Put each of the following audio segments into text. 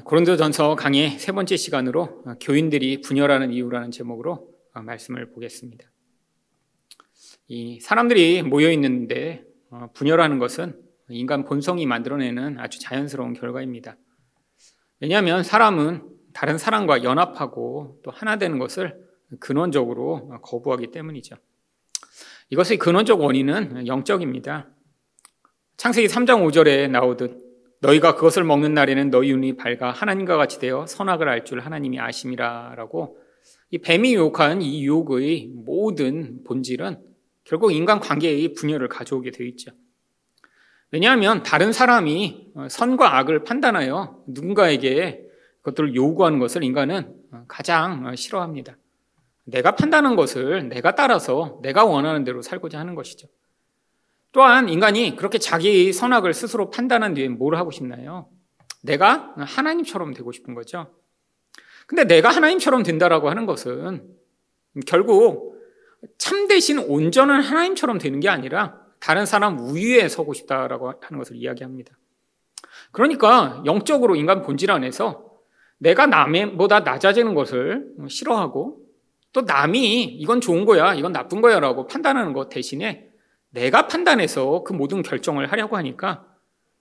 고린도전서 강의 세 번째 시간으로 교인들이 분열하는 이유라는 제목으로 말씀을 보겠습니다. 이 사람들이 모여 있는데 분열하는 것은 인간 본성이 만들어내는 아주 자연스러운 결과입니다. 왜냐하면 사람은 다른 사람과 연합하고 또 하나 되는 것을 근원적으로 거부하기 때문이죠. 이것의 근원적 원인은 영적입니다. 창세기 3장 5절에 나오듯 너희가 그것을 먹는 날에는 너희 눈이 밝아 하나님과 같이 되어 선악을 알 줄 하나님이 아심이라라고 이 뱀이 유혹한 이 유혹의 모든 본질은 결국 인간 관계의 분열을 가져오게 되어 있죠. 왜냐하면 다른 사람이 선과 악을 판단하여 누군가에게 그것들을 요구하는 것을 인간은 가장 싫어합니다. 내가 판단한 것을 내가 따라서 내가 원하는 대로 살고자 하는 것이죠. 또한 인간이 그렇게 자기의 선악을 스스로 판단한 뒤에 뭘 하고 싶나요? 내가 하나님처럼 되고 싶은 거죠. 근데 내가 하나님처럼 된다라고 하는 것은 결국 참되신 온전한 하나님처럼 되는 게 아니라 다른 사람 우위에 서고 싶다라고 하는 것을 이야기합니다. 그러니까 영적으로 인간 본질 안에서 내가 남보다 낮아지는 것을 싫어하고 또 남이 이건 좋은 거야, 이건 나쁜 거야라고 판단하는 것 대신에 내가 판단해서 그 모든 결정을 하려고 하니까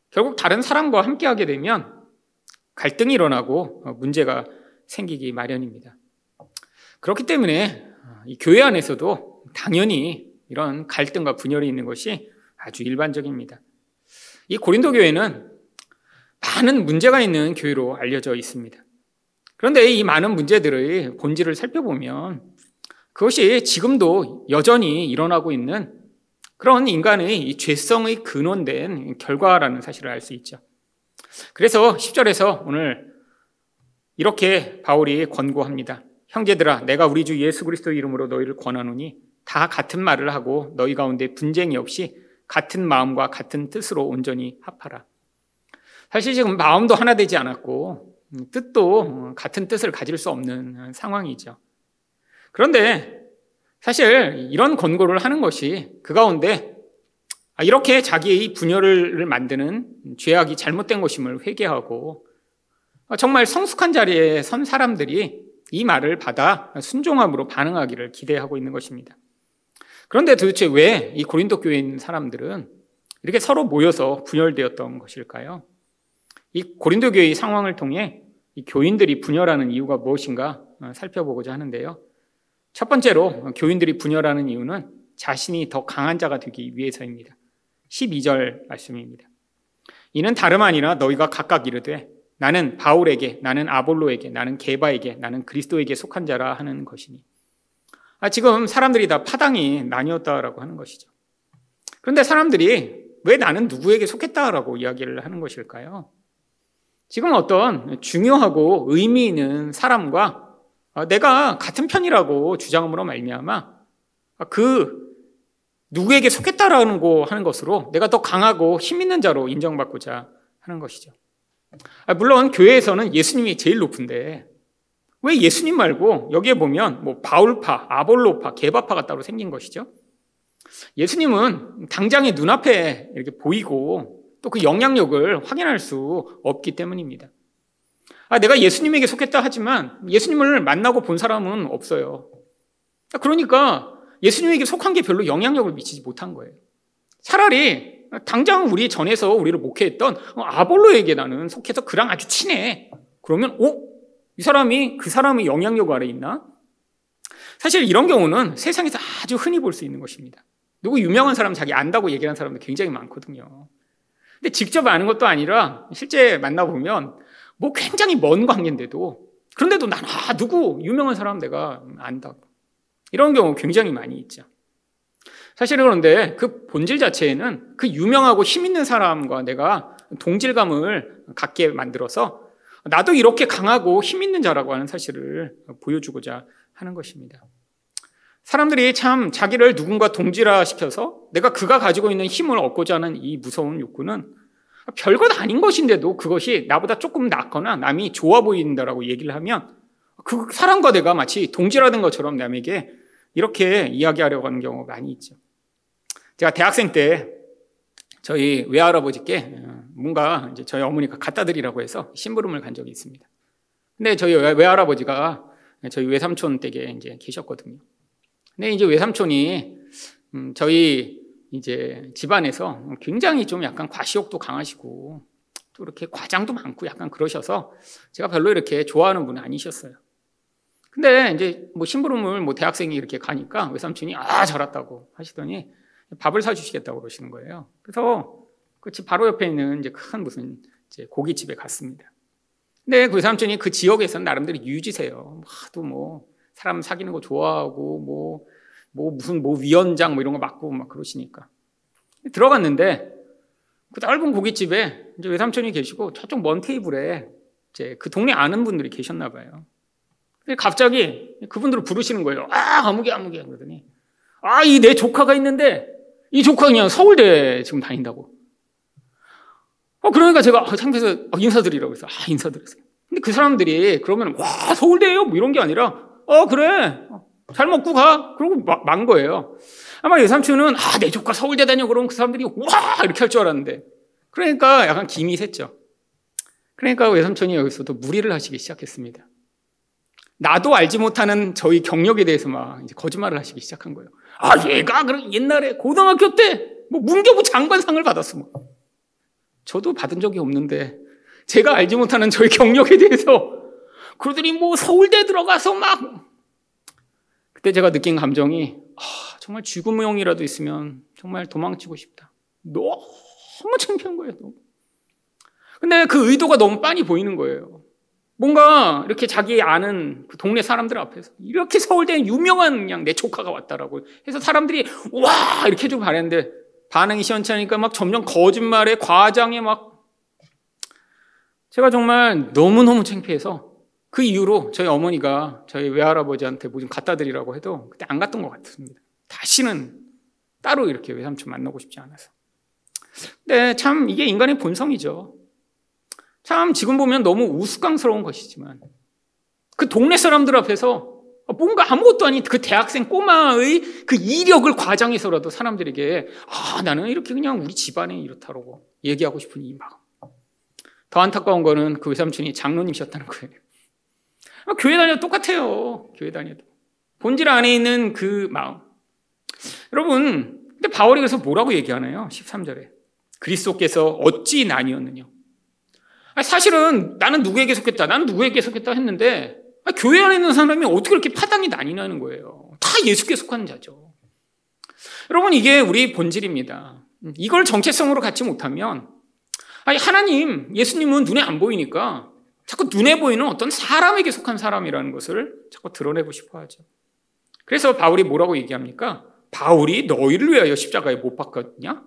결국 다른 사람과 함께 하게 되면 갈등이 일어나고 문제가 생기기 마련입니다. 그렇기 때문에 이 교회 안에서도 당연히 이런 갈등과 분열이 있는 것이 아주 일반적입니다. 이 고린도 교회는 많은 문제가 있는 교회로 알려져 있습니다. 그런데 이 많은 문제들의 본질을 살펴보면 그것이 지금도 여전히 일어나고 있는 그런 인간의 죄성의 근원된 결과라는 사실을 알 수 있죠. 그래서 10절에서 오늘 이렇게 바울이 권고합니다. 형제들아, 내가 우리 주 예수 그리스도 이름으로 너희를 권하노니 다 같은 말을 하고 너희 가운데 분쟁이 없이 같은 마음과 같은 뜻으로 온전히 합하라. 사실 지금 마음도 하나 되지 않았고 뜻도 같은 뜻을 가질 수 없는 상황이죠. 그런데 사실 이런 권고를 하는 것이 그 가운데 아, 이렇게 자기의 분열을 만드는 죄악이 잘못된 것임을 회개하고 아, 정말 성숙한 자리에 선 사람들이 이 말을 받아 순종함으로 반응하기를 기대하고 있는 것입니다. 그런데 도대체 왜 이 고린도 교회에 있는 사람들은 이렇게 서로 모여서 분열되었던 것일까요? 이 고린도 교회의 상황을 통해 이 교인들이 분열하는 이유가 무엇인가 어, 살펴보고자 하는데요. 첫 번째로 교인들이 분열하는 이유는 자신이 더 강한 자가 되기 위해서입니다. 12절 말씀입니다. 이는 다름 아니라 너희가 각각 이르되 나는 바울에게, 나는 아볼로에게, 나는 게바에게, 나는 그리스도에게 속한 자라 하는 것이니. 아, 지금 사람들이 다 파당이 나뉘었다라고 하는 것이죠. 그런데 사람들이 왜 나는 누구에게 속했다라고 이야기를 하는 것일까요? 지금 어떤 중요하고 의미 있는 사람과 아, 내가 같은 편이라고 주장함으로 말미암아 그 누구에게 속했다라는 거 하는 것으로 내가 더 강하고 힘 있는 자로 인정받고자 하는 것이죠. 아, 물론 교회에서는 예수님이 제일 높은데 왜 예수님 말고 여기에 보면 뭐 바울파, 아볼로파, 게바파가 따로 생긴 것이죠. 예수님은 당장의 눈앞에 이렇게 보이고 또 그 영향력을 확인할 수 없기 때문입니다. 아, 내가 예수님에게 속했다 하지만 예수님을 만나고 본 사람은 없어요. 그러니까 예수님에게 속한 게 별로 영향력을 미치지 못한 거예요. 차라리 당장 우리 전에서 우리를 목회했던 아볼로에게 나는 속해서 그랑 아주 친해. 그러면, 어? 이 사람이 그 사람의 영향력 아래 있나? 사실 이런 경우는 세상에서 아주 흔히 볼 수 있는 것입니다. 누구 유명한 사람 자기 안다고 얘기하는 사람도 굉장히 많거든요. 근데 직접 아는 것도 아니라 실제 만나보면 뭐 굉장히 먼 관계인데도 그런데도 난 아, 누구 유명한 사람 내가 안다고. 이런 경우 굉장히 많이 있죠. 사실은 그런데 그 본질 자체에는 그 유명하고 힘 있는 사람과 내가 동질감을 갖게 만들어서 나도 이렇게 강하고 힘 있는 자라고 하는 사실을 보여주고자 하는 것입니다. 사람들이 참 자기를 누군가 동질화 시켜서 내가 그가 가지고 있는 힘을 얻고자 하는 이 무서운 욕구는 별것 아닌 것인데도 그것이 나보다 조금 낫거나 남이 좋아 보인다라고 얘기를 하면 그 사람과 내가 마치 동질화된 것처럼 남에게 이렇게 이야기하려고 하는 경우가 많이 있죠. 제가 대학생 때 저희 외할아버지께 뭔가 이제 저희 어머니가 갖다 드리라고 해서 심부름을 간 적이 있습니다. 근데 저희 외할아버지가 저희 외삼촌 댁에 이제 계셨거든요. 근데 이제 외삼촌이 음, 저희 이제 집안에서 굉장히 좀 약간 과시욕도 강하시고 또 이렇게 과장도 많고 약간 그러셔서 제가 별로 이렇게 좋아하는 분은 아니셨어요. 근데 이제 뭐 심부름을 뭐 대학생이 이렇게 가니까 외삼촌이 아 잘했다고 하시더니 밥을 사주시겠다고 그러시는 거예요. 그래서 그 집 바로 옆에 있는 이제 큰 무슨 이제 고깃집에 갔습니다. 근데 그 외삼촌이 그 지역에서는 나름대로 유지세요. 하도 뭐 사람 사귀는 거 좋아하고 뭐 뭐 무슨 뭐 위원장 뭐 이런 거 맡고 막 그러시니까 들어갔는데 그 짧은 고깃집에 이제 외삼촌이 계시고 저쪽 먼 테이블에 이제 그 동네 아는 분들이 계셨나 봐요. 갑자기 그분들을 부르시는 거예요. 아 아무개 아무개 그러더니 아 이 내 조카가 있는데 이 조카 그냥 서울대 지금 다닌다고. 어 그러니까 제가 창피해서 어, 인사드리라고 해서 아 인사드렸어요. 근데 그 사람들이 그러면 와 서울대예요 뭐 이런 게 아니라 어 그래 잘 먹고 가. 그러고 만 거예요. 아마 예삼촌은 아, 내 조카 서울대 다녀. 그러면 그 사람들이 와! 이렇게 할 줄 알았는데. 그러니까 약간 김이 샜죠. 그러니까 외삼촌이 여기서도 무리를 하시기 시작했습니다. 나도 알지 못하는 저희 경력에 대해서 막 이제 거짓말을 하시기 시작한 거예요. 아, 얘가 그럼 옛날에 고등학교 때 뭐 문교부 장관상을 받았어. 뭐. 저도 받은 적이 없는데 제가 알지 못하는 저희 경력에 대해서 그러더니 뭐 서울대 들어가서 막 그때 제가 느낀 감정이 아, 정말 죽음용이라도 있으면 정말 도망치고 싶다. 너무 창피한 거예요. 너무. 근데 그 의도가 너무 빤히 보이는 거예요. 뭔가 이렇게 자기 아는 그 동네 사람들 앞에서 이렇게 서울대 유명한 그냥 내 조카가 왔다라고 해서 사람들이 와 이렇게 좀 바랬는데 반응이 시원찮으니까 막 점점 거짓말에 과장에 막 제가 정말 너무너무 창피해서 그 이후로 저희 어머니가 저희 외할아버지한테 뭐 좀 갖다 드리라고 해도 그때 안 갔던 것 같습니다. 다시는 따로 이렇게 외삼촌 만나고 싶지 않아서. 근데 참 이게 인간의 본성이죠. 참 지금 보면 너무 우스꽝스러운 것이지만 그 동네 사람들 앞에서 뭔가 아무것도 아닌 그 대학생 꼬마의 그 이력을 과장해서라도 사람들에게 아 나는 이렇게 그냥 우리 집안에 이렇다라고 얘기하고 싶은 이 마음. 더 안타까운 거는 그 외삼촌이 장로님이셨다는 거예요. 아, 교회 다녀도 똑같아요. 교회 다녀도. 본질 안에 있는 그 마음. 여러분, 근데 바울이 그래서 뭐라고 얘기하나요? 13절에. 그리스도께서 어찌 나뉘었느냐. 사실은 나는 누구에게 속했다, 나는 누구에게 속했다 했는데 교회 안에 있는 사람이 어떻게 이렇게 파단이 나뉘냐는 거예요. 다 예수께 속하는 자죠. 여러분, 이게 우리 본질입니다. 이걸 정체성으로 갖지 못하면 아니 하나님, 예수님은 눈에 안 보이니까 자꾸 눈에 보이는 어떤 사람에게 속한 사람이라는 것을 자꾸 드러내고 싶어 하죠. 그래서 바울이 뭐라고 얘기합니까? 바울이 너희를 위하여 십자가에 못 박았냐?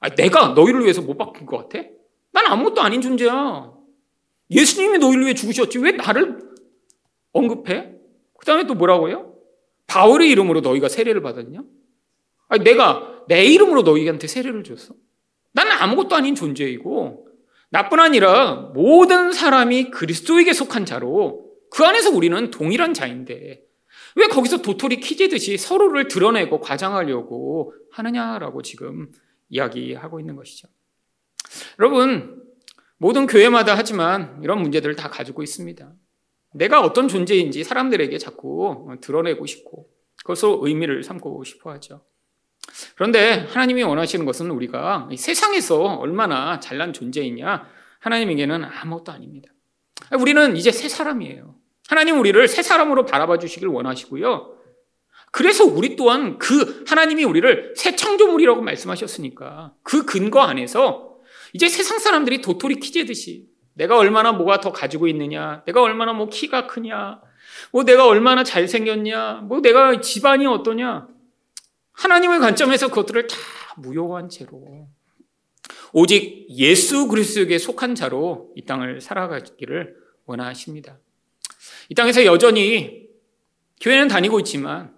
아, 내가 너희를 위해서 못 박힌 것 같아? 난 아무것도 아닌 존재야. 예수님이 너희를 위해 죽으셨지. 왜 나를 언급해? 그 다음에 또 뭐라고 해요? 바울의 이름으로 너희가 세례를 받았냐? 아니, 내가 내 이름으로 너희한테 세례를 줬어? 나는 아무것도 아닌 존재이고 나뿐 아니라 모든 사람이 그리스도에게 속한 자로 그 안에서 우리는 동일한 자인데 왜 거기서 도토리 키재듯이 서로를 드러내고 과장하려고 하느냐라고 지금 이야기하고 있는 것이죠. 여러분, 모든 교회마다 하지만 이런 문제들을 다 가지고 있습니다. 내가 어떤 존재인지 사람들에게 자꾸 드러내고 싶고 그것으로 의미를 삼고 싶어 하죠. 그런데 하나님이 원하시는 것은 우리가 세상에서 얼마나 잘난 존재이냐 하나님에게는 아무것도 아닙니다. 우리는 이제 새 사람이에요. 하나님 우리를 새 사람으로 바라봐 주시길 원하시고요. 그래서 우리 또한 그 하나님이 우리를 새 창조물이라고 말씀하셨으니까 그 근거 안에서 이제 세상 사람들이 도토리 키재듯이 내가 얼마나 뭐가 더 가지고 있느냐, 내가 얼마나 뭐 키가 크냐, 뭐 내가 얼마나 잘생겼냐, 뭐 내가 집안이 어떠냐, 하나님의 관점에서 그것들을 다 무효한 채로 오직 예수 그리스도에게 속한 자로 이 땅을 살아가기를 원하십니다. 이 땅에서 여전히 교회는 다니고 있지만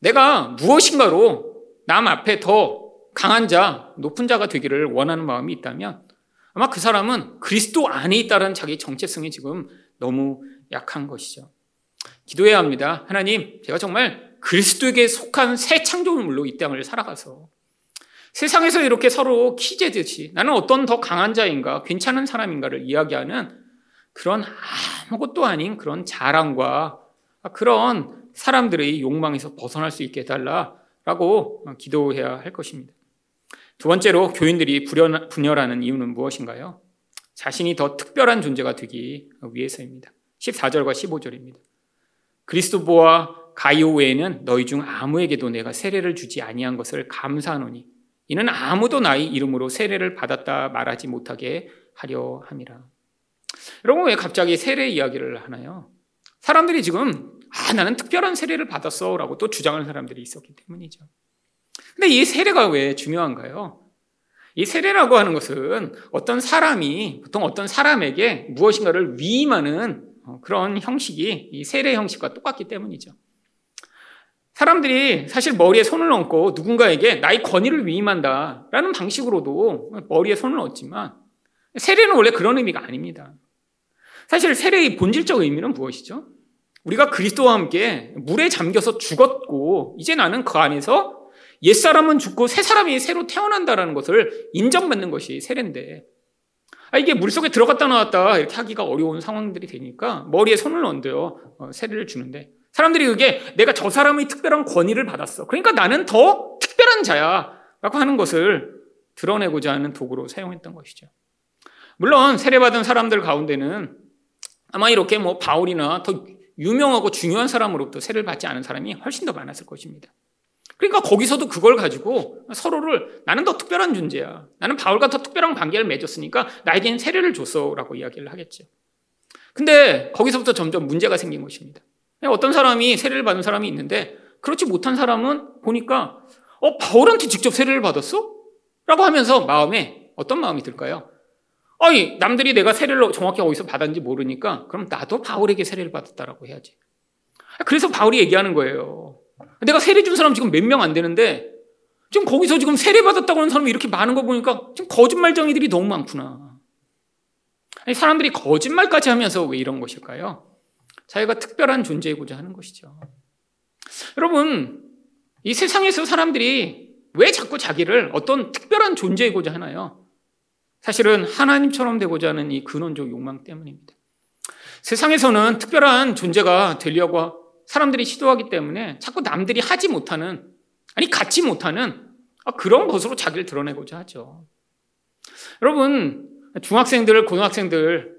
내가 무엇인가로 남 앞에 더 강한 자, 높은 자가 되기를 원하는 마음이 있다면 아마 그 사람은 그리스도 안에 있다는 자기 정체성이 지금 너무 약한 것이죠. 기도해야 합니다. 하나님, 제가 정말 그리스도에게 속한 새 창조물로 이 땅을 살아가서 세상에서 이렇게 서로 키재듯이 나는 어떤 더 강한 자인가, 괜찮은 사람인가를 이야기하는 그런 아무것도 아닌 그런 자랑과 그런 사람들의 욕망에서 벗어날 수 있게 해달라라고 기도해야 할 것입니다. 두 번째로 교인들이 분열하는 이유는 무엇인가요? 자신이 더 특별한 존재가 되기 위해서입니다. 14절과 15절입니다. 그리스도보와 가이오 외에는 너희 중 아무에게도 내가 세례를 주지 아니한 것을 감사하노니 이는 아무도 나의 이름으로 세례를 받았다 말하지 못하게 하려 함이라. 여러분 왜 갑자기 세례 이야기를 하나요? 사람들이 지금 아 나는 특별한 세례를 받았어라고 또 주장하는 사람들이 있었기 때문이죠. 근데 이 세례가 왜 중요한가요? 이 세례라고 하는 것은 어떤 사람이 보통 어떤 사람에게 무엇인가를 위임하는 어, 그런 형식이 이 세례 형식과 똑같기 때문이죠. 사람들이 사실 머리에 손을 얹고 누군가에게 나의 권위를 위임한다라는 방식으로도 머리에 손을 얹지만 세례는 원래 그런 의미가 아닙니다. 사실 세례의 본질적 의미는 무엇이죠? 우리가 그리스도와 함께 물에 잠겨서 죽었고 이제 나는 그 안에서 옛사람은 죽고 새 사람이 새로 태어난다라는 것을 인정받는 것이 세례인데 아, 이게 물속에 들어갔다 나왔다 이렇게 하기가 어려운 상황들이 되니까 머리에 손을 얹어요. 어, 세례를 주는데 사람들이 그게 내가 저 사람의 특별한 권위를 받았어. 그러니까 나는 더 특별한 자야. 라고 하는 것을 드러내고자 하는 도구로 사용했던 것이죠. 물론 세례받은 사람들 가운데는 아마 이렇게 뭐 바울이나 더 유명하고 중요한 사람으로부터 세례를 받지 않은 사람이 훨씬 더 많았을 것입니다. 그러니까 거기서도 그걸 가지고 서로를 나는 더 특별한 존재야. 나는 바울과 더 특별한 관계를 맺었으니까 나에겐 세례를 줬어라고 이야기를 하겠죠. 근데 거기서부터 점점 문제가 생긴 것입니다. 어떤 사람이 세례를 받은 사람이 있는데 그렇지 못한 사람은 보니까 어 바울한테 직접 세례를 받았어? 라고 하면서 마음에 어떤 마음이 들까요? 아니 남들이 내가 세례를 정확히 어디서 받았는지 모르니까 그럼 나도 바울에게 세례를 받았다라고 해야지. 그래서 바울이 얘기하는 거예요. 내가 세례 준 사람 지금 몇 명 안 되는데 지금 거기서 지금 세례 받았다고 하는 사람이 이렇게 많은 거 보니까 지금 거짓말쟁이들이 너무 많구나. 아니, 사람들이 거짓말까지 하면서 왜 이런 것일까요? 자기가 특별한 존재이고자 하는 것이죠. 여러분, 이 세상에서 사람들이 왜 자꾸 자기를 어떤 특별한 존재이고자 하나요? 사실은 하나님처럼 되고자 하는 이 근원적 욕망 때문입니다. 세상에서는 특별한 존재가 되려고 사람들이 시도하기 때문에 자꾸 남들이 하지 못하는, 아니, 갖지 못하는 그런 것으로 자기를 드러내고자 하죠. 여러분, 중학생들, 고등학생들,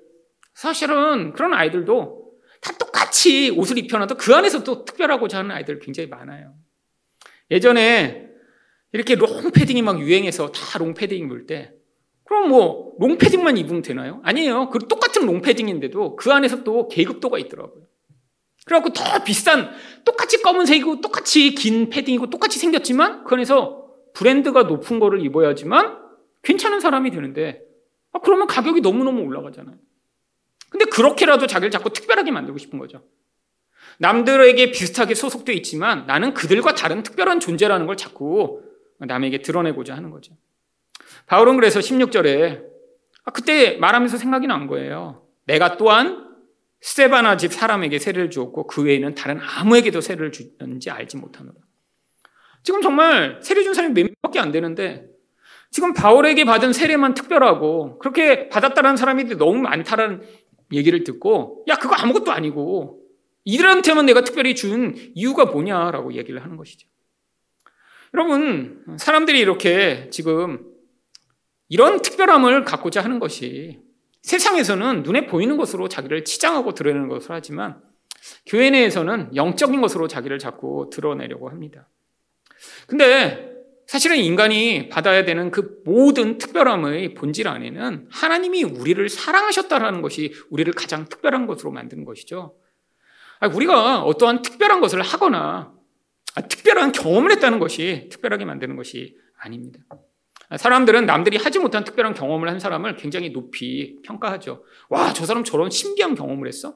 사실은 그런 아이들도 다 똑같이 옷을 입혀놔도 그 안에서 또 특별하고자 하는 아이들 굉장히 많아요. 예전에 이렇게 롱패딩이 막 유행해서 다 롱패딩 입을 때, 그럼 뭐, 롱패딩만 입으면 되나요? 아니에요. 그 똑같은 롱패딩인데도 그 안에서 또 계급도가 있더라고요. 그래갖고 더 비싼 똑같이 검은색이고 똑같이 긴 패딩이고 똑같이 생겼지만 그 안에서 브랜드가 높은 거를 입어야지만 괜찮은 사람이 되는데 아, 그러면 가격이 너무너무 올라가잖아요. 근데 그렇게라도 자기를 자꾸 특별하게 만들고 싶은 거죠. 남들에게 비슷하게 소속돼 있지만 나는 그들과 다른 특별한 존재라는 걸 자꾸 남에게 드러내고자 하는 거죠. 바울은 그래서 16절에 아, 그때 말하면서 생각이 난 거예요. 내가 또한 스테바나 집 사람에게 세례를 주었고 그 외에는 다른 아무에게도 세례를 주는지 알지 못하노라. 지금 정말 세례 준 사람이 몇 명밖에 안 되는데 지금 바울에게 받은 세례만 특별하고 그렇게 받았다는 사람이 너무 많다라는 얘기를 듣고 야 그거 아무것도 아니고 이들한테만 내가 특별히 준 이유가 뭐냐라고 얘기를 하는 것이죠. 여러분 사람들이 이렇게 지금 이런 특별함을 갖고자 하는 것이 세상에서는 눈에 보이는 것으로 자기를 치장하고 드러내는 것을 하지만 교회 내에서는 영적인 것으로 자기를 자꾸 드러내려고 합니다. 근데 사실은 인간이 받아야 되는 그 모든 특별함의 본질 안에는 하나님이 우리를 사랑하셨다라는 것이 우리를 가장 특별한 것으로 만드는 것이죠. 우리가 어떠한 특별한 것을 하거나 특별한 경험을 했다는 것이 특별하게 만드는 것이 아닙니다. 사람들은 남들이 하지 못한 특별한 경험을 한 사람을 굉장히 높이 평가하죠. 와, 저 사람 저런 신기한 경험을 했어?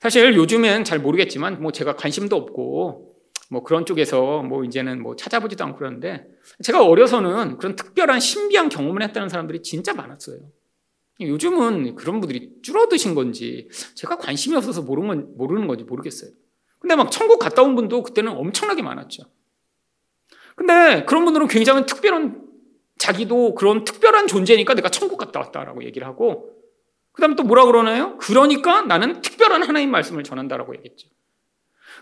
사실 요즘엔 잘 모르겠지만, 뭐 제가 관심도 없고, 뭐 그런 쪽에서 뭐 이제는 뭐 찾아보지도 않고 그러는데, 제가 어려서는 그런 특별한 신비한 경험을 했다는 사람들이 진짜 많았어요. 요즘은 그런 분들이 줄어드신 건지, 제가 관심이 없어서 모르는, 건, 모르는 건지 모르겠어요. 근데 막 천국 갔다 온 분도 그때는 엄청나게 많았죠. 근데 그런 분들은 굉장히 특별한 자기도 그런 특별한 존재니까 내가 천국 갔다 왔다라고 얘기를 하고 그 다음에 또 뭐라 그러나요? 그러니까 나는 특별한 하나님 말씀을 전한다라고 얘기했죠.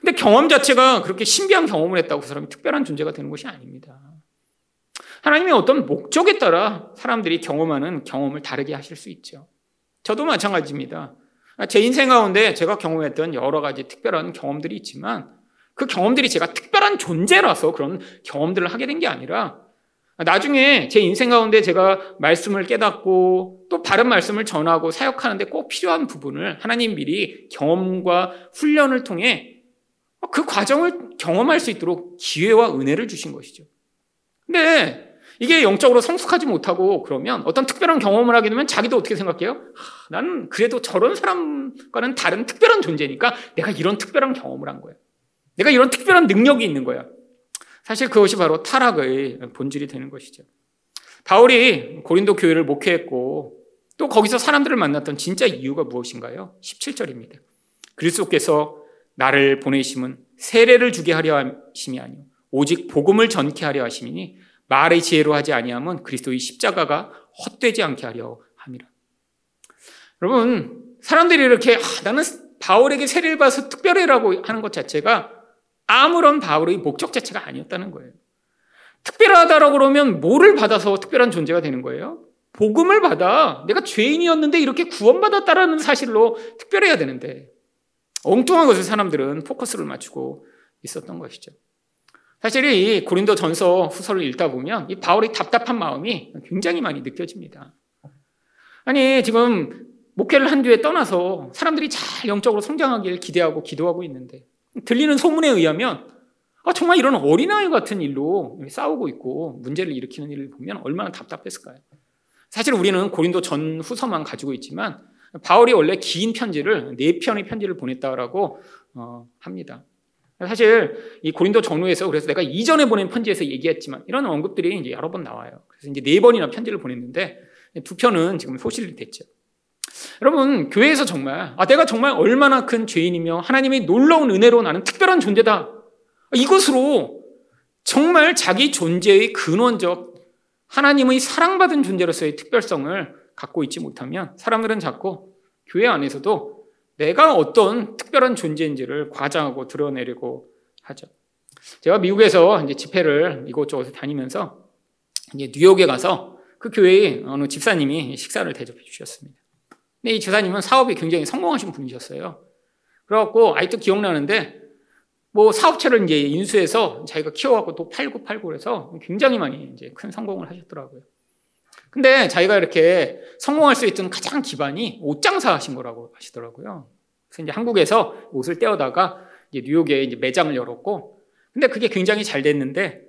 근데 경험 자체가 그렇게 신비한 경험을 했다고 그 사람이 특별한 존재가 되는 것이 아닙니다. 하나님의 어떤 목적에 따라 사람들이 경험하는 경험을 다르게 하실 수 있죠. 저도 마찬가지입니다. 제 인생 가운데 제가 경험했던 여러 가지 특별한 경험들이 있지만 그 경험들이 제가 특별한 존재라서 그런 경험들을 하게 된 게 아니라 나중에 제 인생 가운데 제가 말씀을 깨닫고 또 바른 말씀을 전하고 사역하는데 꼭 필요한 부분을 하나님 미리 경험과 훈련을 통해 그 과정을 경험할 수 있도록 기회와 은혜를 주신 것이죠. 근데 이게 영적으로 성숙하지 못하고 그러면 어떤 특별한 경험을 하게 되면 자기도 어떻게 생각해요? 하, 나는 그래도 저런 사람과는 다른 특별한 존재니까 내가 이런 특별한 경험을 한 거야. 내가 이런 특별한 능력이 있는 거야. 사실 그것이 바로 타락의 본질이 되는 것이죠. 바울이 고린도 교회를 목회했고 또 거기서 사람들을 만났던 진짜 이유가 무엇인가요? 17절입니다. 그리스도께서 나를 보내심은 세례를 주게 하려 하심이 아니요 오직 복음을 전케 하려 하심이니 말의 지혜로 하지 아니함은 그리스도의 십자가가 헛되지 않게 하려 함이라. 여러분 사람들이 이렇게 아, 나는 바울에게 세례를 받아서 특별해라고 하는 것 자체가 아무런 바울의 목적 자체가 아니었다는 거예요. 특별하다라고 그러면 뭐를 받아서 특별한 존재가 되는 거예요? 복음을 받아 내가 죄인이었는데 이렇게 구원받았다라는 사실로 특별해야 되는데 엉뚱한 것을 사람들은 포커스를 맞추고 있었던 것이죠. 사실 이 고린도 전서 후서를 읽다 보면 이 바울의 답답한 마음이 굉장히 많이 느껴집니다. 아니, 지금 목회를 한 뒤에 떠나서 사람들이 잘 영적으로 성장하길 기대하고 기도하고 있는데 들리는 소문에 의하면 아, 정말 이런 어린아이 같은 일로 싸우고 있고 문제를 일으키는 일을 보면 얼마나 답답했을까요? 사실 우리는 고린도 전 후서만 가지고 있지만 바울이 원래 긴 편지를 네 편의 편지를 보냈다라고 어, 합니다. 사실 이 고린도 전후에서 그래서 내가 이전에 보낸 편지에서 얘기했지만 이런 언급들이 이제 여러 번 나와요. 그래서 이제 네 번이나 편지를 보냈는데 두 편은 지금 소실이 됐죠. 여러분 교회에서 정말 아 내가 정말 얼마나 큰 죄인이며 하나님의 놀라운 은혜로 나는 특별한 존재다. 이것으로 정말 자기 존재의 근원적 하나님의 사랑받은 존재로서의 특별성을 갖고 있지 못하면 사람들은 자꾸 교회 안에서도 내가 어떤 특별한 존재인지를 과장하고 드러내려고 하죠. 제가 미국에서 이제 집회를 이곳저곳에 다니면서 이제 뉴욕에 가서 그 교회의 어느 집사님이 식사를 대접해 주셨습니다. 근데 이 집사님은 사업이 굉장히 성공하신 분이셨어요. 그래갖고 아직도 기억나는데 뭐 사업체를 이제 인수해서 자기가 키워갖고 또 팔고 팔고 그래서 굉장히 많이 이제 큰 성공을 하셨더라고요. 근데 자기가 이렇게 성공할 수 있던 가장 기반이 옷 장사 하신 거라고 하시더라고요. 그래서 이제 한국에서 옷을 떼어다가 이제 뉴욕에 이제 매장을 열었고, 근데 그게 굉장히 잘 됐는데,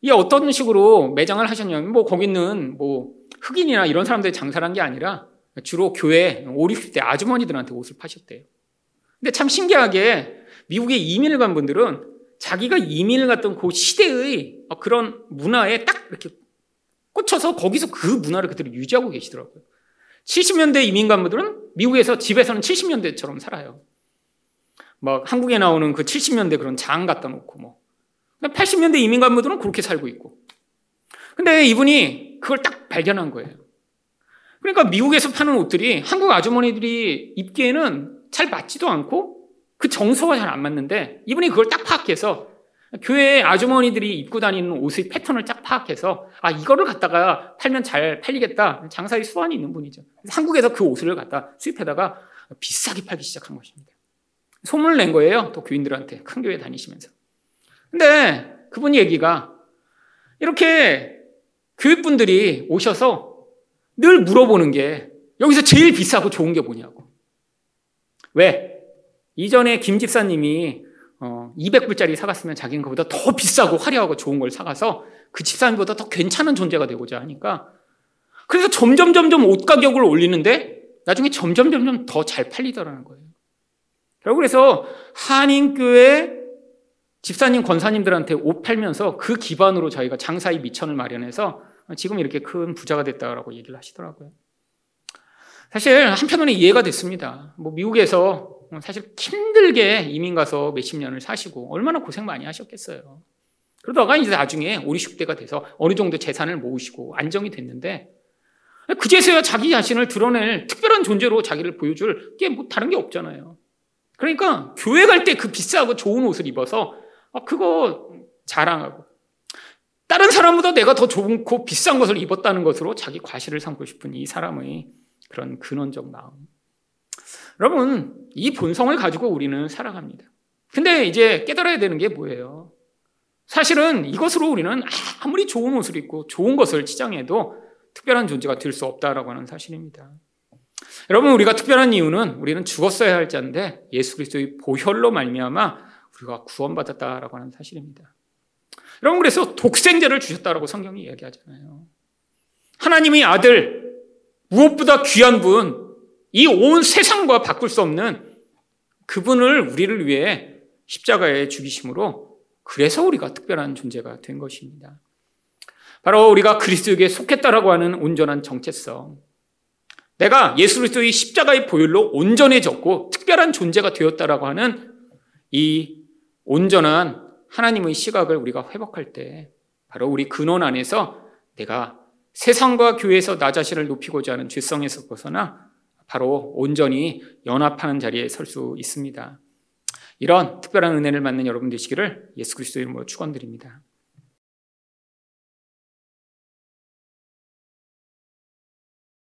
이게 어떤 식으로 매장을 하셨냐면, 뭐 거기는 뭐 흑인이나 이런 사람들이 장사를 한 게 아니라 주로 교회 5, 60대 아주머니들한테 옷을 파셨대요. 근데 참 신기하게 미국에 이민을 간 분들은 자기가 이민을 갔던 그 시대의 그런 문화에 딱 이렇게 꽂혀서 거기서 그 문화를 그대로 유지하고 계시더라고요. 70년대 이민 간부들은 미국에서 집에서는 70년대처럼 살아요. 막 한국에 나오는 그 70년대 그런 장 갖다 놓고 뭐. 80년대 이민 간부들은 그렇게 살고 있고. 근데 이분이 그걸 딱 발견한 거예요. 그러니까 미국에서 파는 옷들이 한국 아주머니들이 입기에는 잘 맞지도 않고 그 정서가 잘 안 맞는데 이분이 그걸 딱 파악해서 교회 아주머니들이 입고 다니는 옷의 패턴을 쫙 파악해서 아 이거를 갖다가 팔면 잘 팔리겠다 장사의 수완이 있는 분이죠. 한국에서 그 옷을 갖다 수입해다가 비싸게 팔기 시작한 것입니다. 소문을 낸 거예요. 또 교인들한테 큰 교회 다니시면서. 근데 그분 얘기가 이렇게 교육분들이 오셔서 늘 물어보는 게 여기서 제일 비싸고 좋은 게 뭐냐고. 왜? 이전에 김 집사님이 어, 200불짜리 사갔으면 자기는 그보다 더 비싸고 화려하고 좋은 걸 사가서 그 집사님보다 더 괜찮은 존재가 되고자 하니까 그래서 점점 점점 옷 가격을 올리는데 나중에 점점 점점 더 잘 팔리더라는 거예요. 결국 그래서 한인교회 집사님 권사님들한테 옷 팔면서 그 기반으로 저희가 장사의 미천을 마련해서 지금 이렇게 큰 부자가 됐다라고 얘기를 하시더라고요. 사실 한편으로는 이해가 됐습니다. 뭐 미국에서 사실 힘들게 이민 가서 몇십 년을 사시고 얼마나 고생 많이 하셨겠어요. 그러다가 이제 나중에 5, 60대가 돼서 어느 정도 재산을 모으시고 안정이 됐는데 그제서야 자기 자신을 드러낼 특별한 존재로 자기를 보여줄 게 뭐 다른 게 없잖아요. 그러니까 교회 갈 때 그 비싸고 좋은 옷을 입어서 아, 그거 자랑하고 다른 사람보다 내가 더 좋고 비싼 것을 입었다는 것으로 자기 과시를 삼고 싶은 이 사람의 그런 근원적 마음. 여러분, 이 본성을 가지고 우리는 살아갑니다. 근데 이제 깨달아야 되는 게 뭐예요? 사실은 이것으로 우리는 아무리 좋은 옷을 입고 좋은 것을 치장해도 특별한 존재가 될 수 없다라고 하는 사실입니다. 여러분 우리가 특별한 이유는 우리는 죽었어야 할 자인데 예수 그리스도의 보혈로 말미암아 우리가 구원받았다라고 하는 사실입니다. 여러분 그래서 독생자를 주셨다라고 성경이 이야기하잖아요. 하나님의 아들 무엇보다 귀한 분, 이 온 세상과 바꿀 수 없는 그분을 우리를 위해 십자가에 죽이심으로 그래서 우리가 특별한 존재가 된 것입니다. 바로 우리가 그리스도에게 속했다라고 하는 온전한 정체성. 내가 예수 그리스도의 십자가의 보혈로 온전해졌고 특별한 존재가 되었다라고 하는 이 온전한 하나님의 시각을 우리가 회복할 때 바로 우리 근원 안에서 내가 세상과 교회에서 나 자신을 높이고자 하는 죄성에서 벗어나 바로 온전히 연합하는 자리에 설 수 있습니다. 이런 특별한 은혜를 받는 여러분 되시기를 예수 그리스도 이름으로 축원드립니다.